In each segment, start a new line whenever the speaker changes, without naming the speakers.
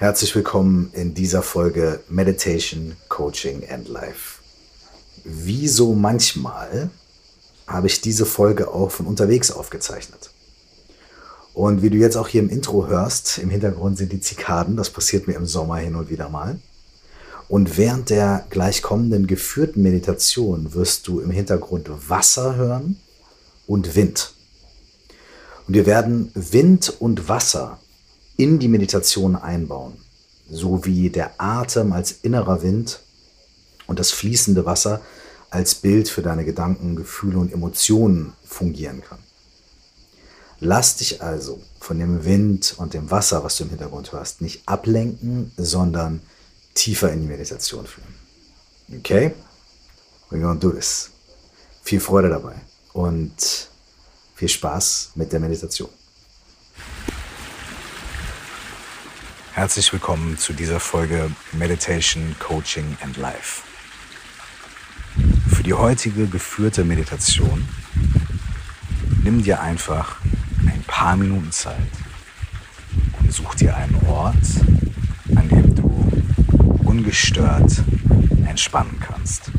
Herzlich willkommen in dieser Folge Meditation, Coaching and Life. Wie so manchmal habe ich diese Folge auch von unterwegs aufgezeichnet. Und wie du jetzt auch hier im Intro hörst, im Hintergrund sind die Zikaden, das passiert mir im Sommer hin und wieder mal. Und während der gleich kommenden geführten Meditation wirst du im Hintergrund Wasser hören und Wind. Und wir werden Wind und Wasser in die Meditation einbauen, so wie der Atem als innerer Wind und das fließende Wasser als Bild für deine Gedanken, Gefühle und Emotionen fungieren kann. Lass dich also von dem Wind und dem Wasser, was du im Hintergrund hörst, nicht ablenken, sondern tiefer in die Meditation führen. Okay? We're gonna do this. Viel Freude dabei und viel Spaß mit der Meditation. Herzlich willkommen zu dieser Folge Meditation, Coaching and Life. Für die heutige geführte Meditation nimm dir einfach ein paar Minuten Zeit und such dir einen Ort, an dem du ungestört entspannen kannst.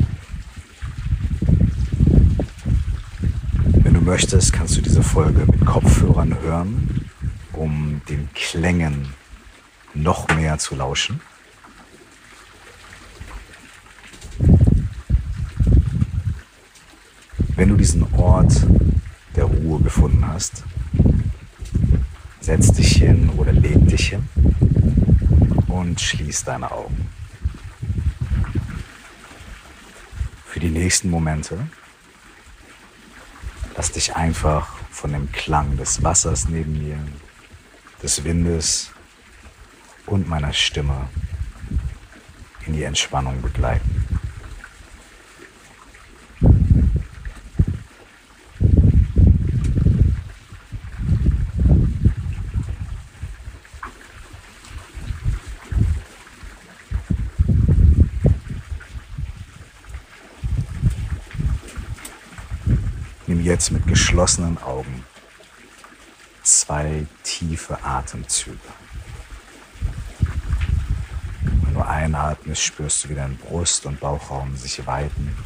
Wenn du möchtest, kannst du diese Folge mit Kopfhörern hören, um den Klängen noch mehr zu lauschen. Wenn du diesen Ort der Ruhe gefunden hast, setz dich hin oder leg dich hin und schließ deine Augen. Für die nächsten Momente lass dich einfach von dem Klang des Wassers neben mir, des Windes und meiner Stimme in die Entspannung begleiten. Nimm jetzt mit geschlossenen Augen zwei tiefe Atemzüge. du einatmest, spürst du, wie dein Brust- und Bauchraum sich weiten.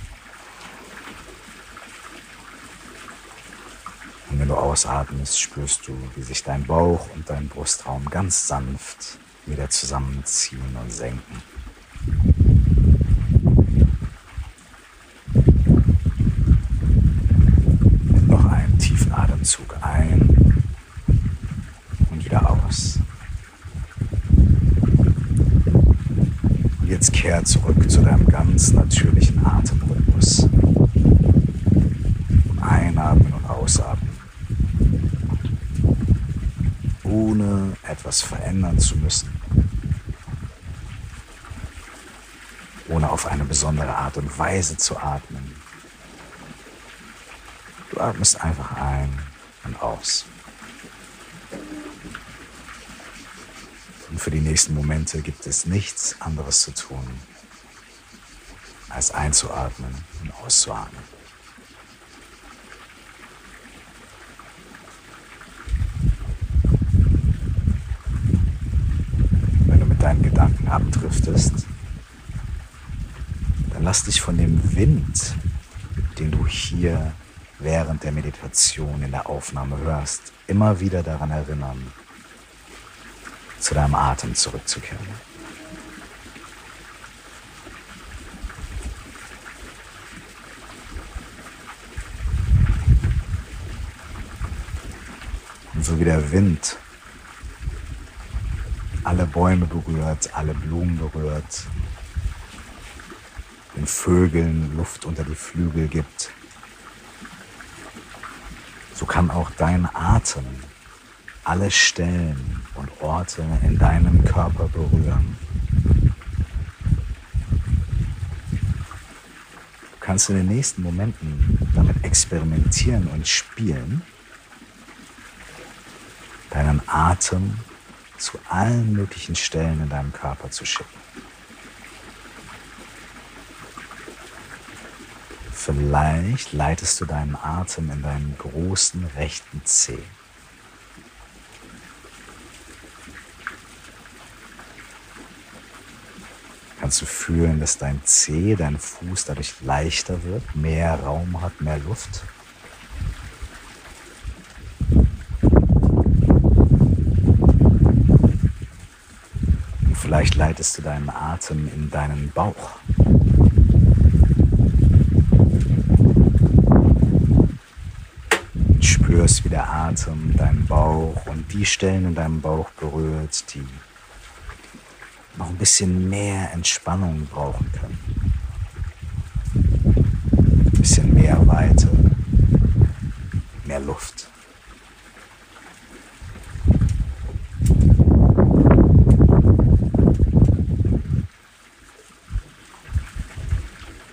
Und wenn du ausatmest, spürst du, wie sich dein Bauch und dein Brustraum ganz sanft wieder zusammenziehen und senken. Nimm noch einen tiefen Atemzug ein und wieder aus. Jetzt kehr zurück zu deinem ganz natürlichen Atemrhythmus. Einatmen und ausatmen. Ohne etwas verändern zu müssen. Ohne auf eine besondere Art und Weise zu atmen. Du atmest einfach ein und aus. Für die nächsten Momente gibt es nichts anderes zu tun, als einzuatmen und auszuatmen. Wenn du mit deinen Gedanken abdriftest, dann lass dich von dem Wind, den du hier während der Meditation in der Aufnahme hörst, immer wieder daran erinnern, zu deinem Atem zurückzukehren. Und so wie der Wind alle Bäume berührt, alle Blumen berührt, den Vögeln Luft unter die Flügel gibt, so kann auch dein Atem alle Stellen und Orte in deinem Körper berühren. Du kannst in den nächsten Momenten damit experimentieren und spielen, deinen Atem zu allen möglichen Stellen in deinem Körper zu schicken. Vielleicht leitest du deinen Atem in deinen großen rechten Zeh. Kannst du fühlen, dass dein Zeh, dein Fuß dadurch leichter wird, mehr Raum hat, mehr Luft? Und vielleicht leitest du deinen Atem in deinen Bauch. spürst, wie der Atem deinen Bauch und die Stellen in deinem Bauch berührt, die noch ein bisschen mehr Entspannung brauchen können. Ein bisschen mehr Weite, mehr Luft.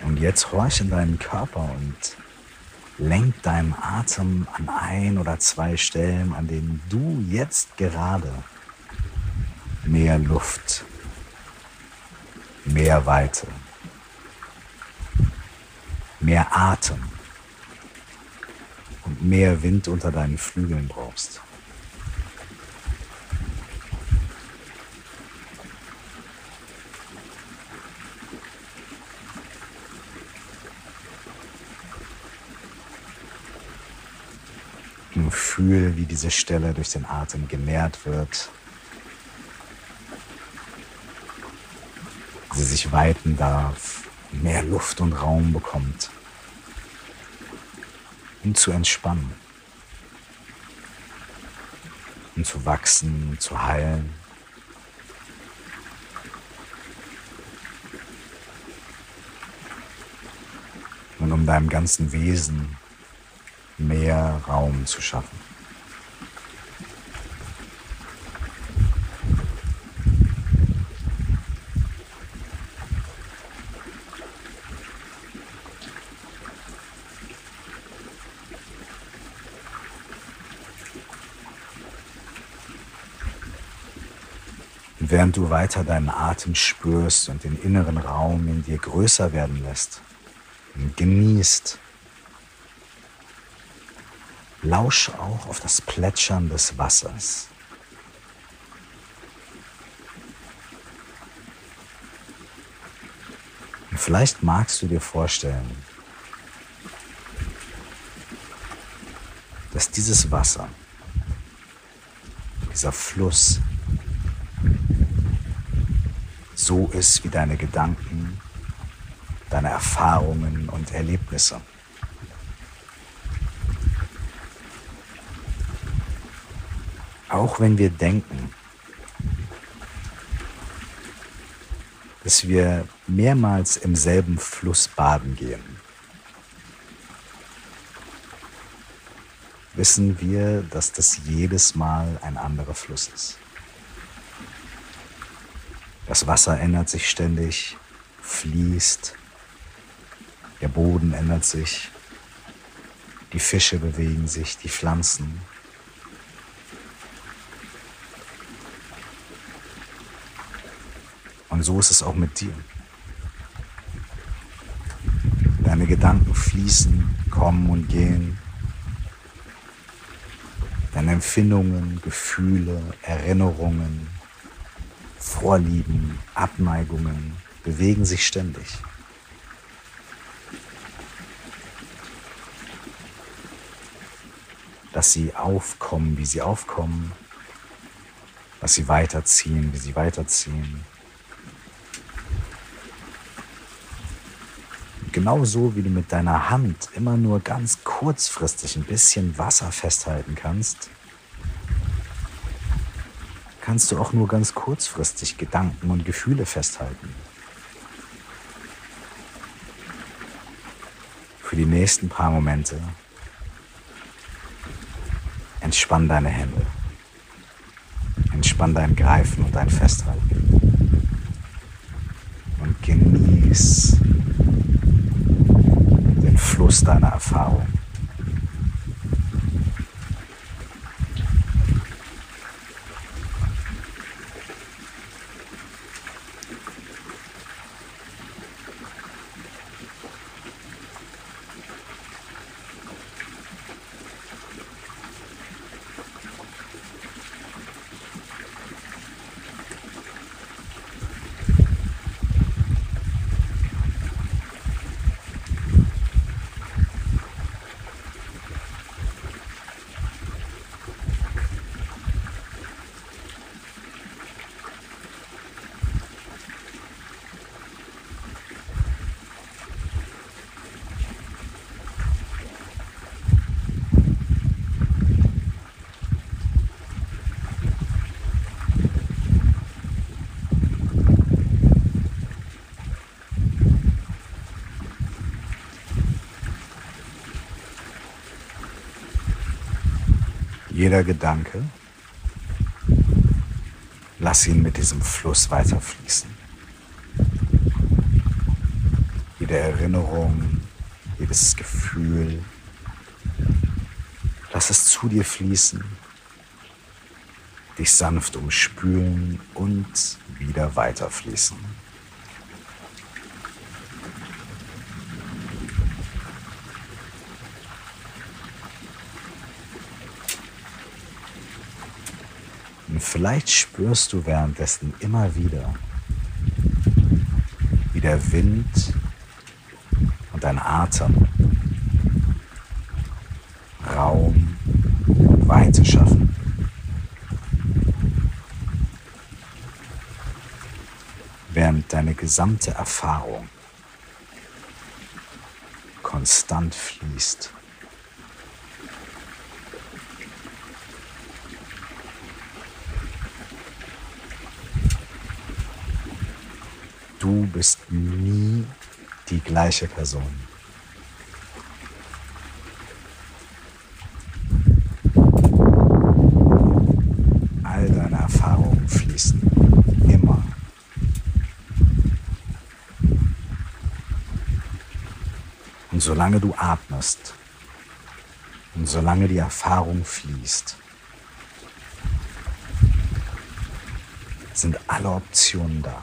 Und jetzt horch in deinen Körper und Lenk deinen Atem an ein oder zwei Stellen, an denen du jetzt gerade mehr Luft, mehr Weite, mehr Atem und mehr Wind unter deinen Flügeln brauchst. Und fühl, wie diese Stelle durch den Atem genährt wird. Sie sich weiten darf, mehr Luft und Raum bekommt, um zu entspannen, um zu wachsen, zu heilen. Und um deinem ganzen Wesen mehr Raum zu schaffen. Während du weiter deinen Atem spürst und den inneren Raum in dir größer werden lässt und genießt, Lausch auch auf das Plätschern des Wassers. Und vielleicht magst du dir vorstellen, dass dieses Wasser, dieser Fluss, so ist wie deine Gedanken, deine Erfahrungen und Erlebnisse. Auch wenn wir denken, dass wir mehrmals im selben Fluss baden gehen, wissen wir, dass das jedes Mal ein anderer Fluss ist. Das Wasser ändert sich ständig, fließt, der Boden ändert sich, die Fische bewegen sich, die Pflanzen, Und so ist es auch mit dir. Deine Gedanken fließen, kommen und gehen. Deine Empfindungen, Gefühle, Erinnerungen, Vorlieben, Abneigungen bewegen sich ständig. Dass sie aufkommen, wie sie aufkommen, dass sie weiterziehen, wie sie weiterziehen. Genauso wie du mit deiner Hand immer nur ganz kurzfristig ein bisschen Wasser festhalten kannst, kannst du auch nur ganz kurzfristig Gedanken und Gefühle festhalten. Für die nächsten paar Momente entspann deine Hände, entspann dein Greifen und dein Festhalten und genieß Fluss deiner Erfahrung. Jeder Gedanke, lass ihn mit diesem Fluss weiterfließen. Jede Erinnerung, jedes Gefühl, lass es zu dir fließen, dich sanft umspülen und wieder weiterfließen. Vielleicht spürst du währenddessen immer wieder, wie der Wind und dein Atem Raum und Weite schaffen. Während deine gesamte Erfahrung konstant fließt. Du bist nie die gleiche Person. All deine Erfahrungen fließen immer. Und solange du atmest und solange die Erfahrung fließt, sind alle Optionen da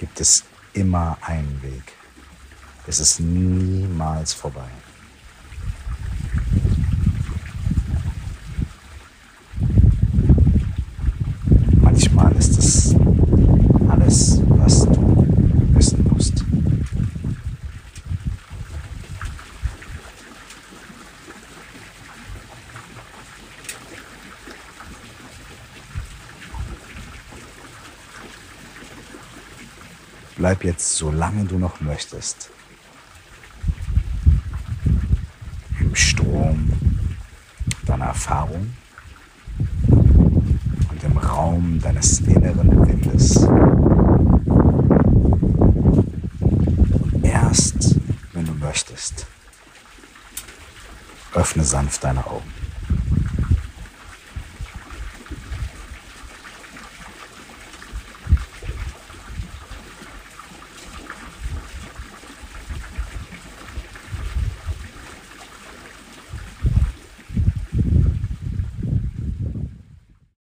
gibt es immer einen Weg. Es ist niemals vorbei. Manchmal ist es alles, was du wissen musst. Bleib jetzt, solange du noch möchtest, im Strom deiner Erfahrung und im Raum deines inneren Windes. Und erst, wenn du möchtest, öffne sanft deine Augen.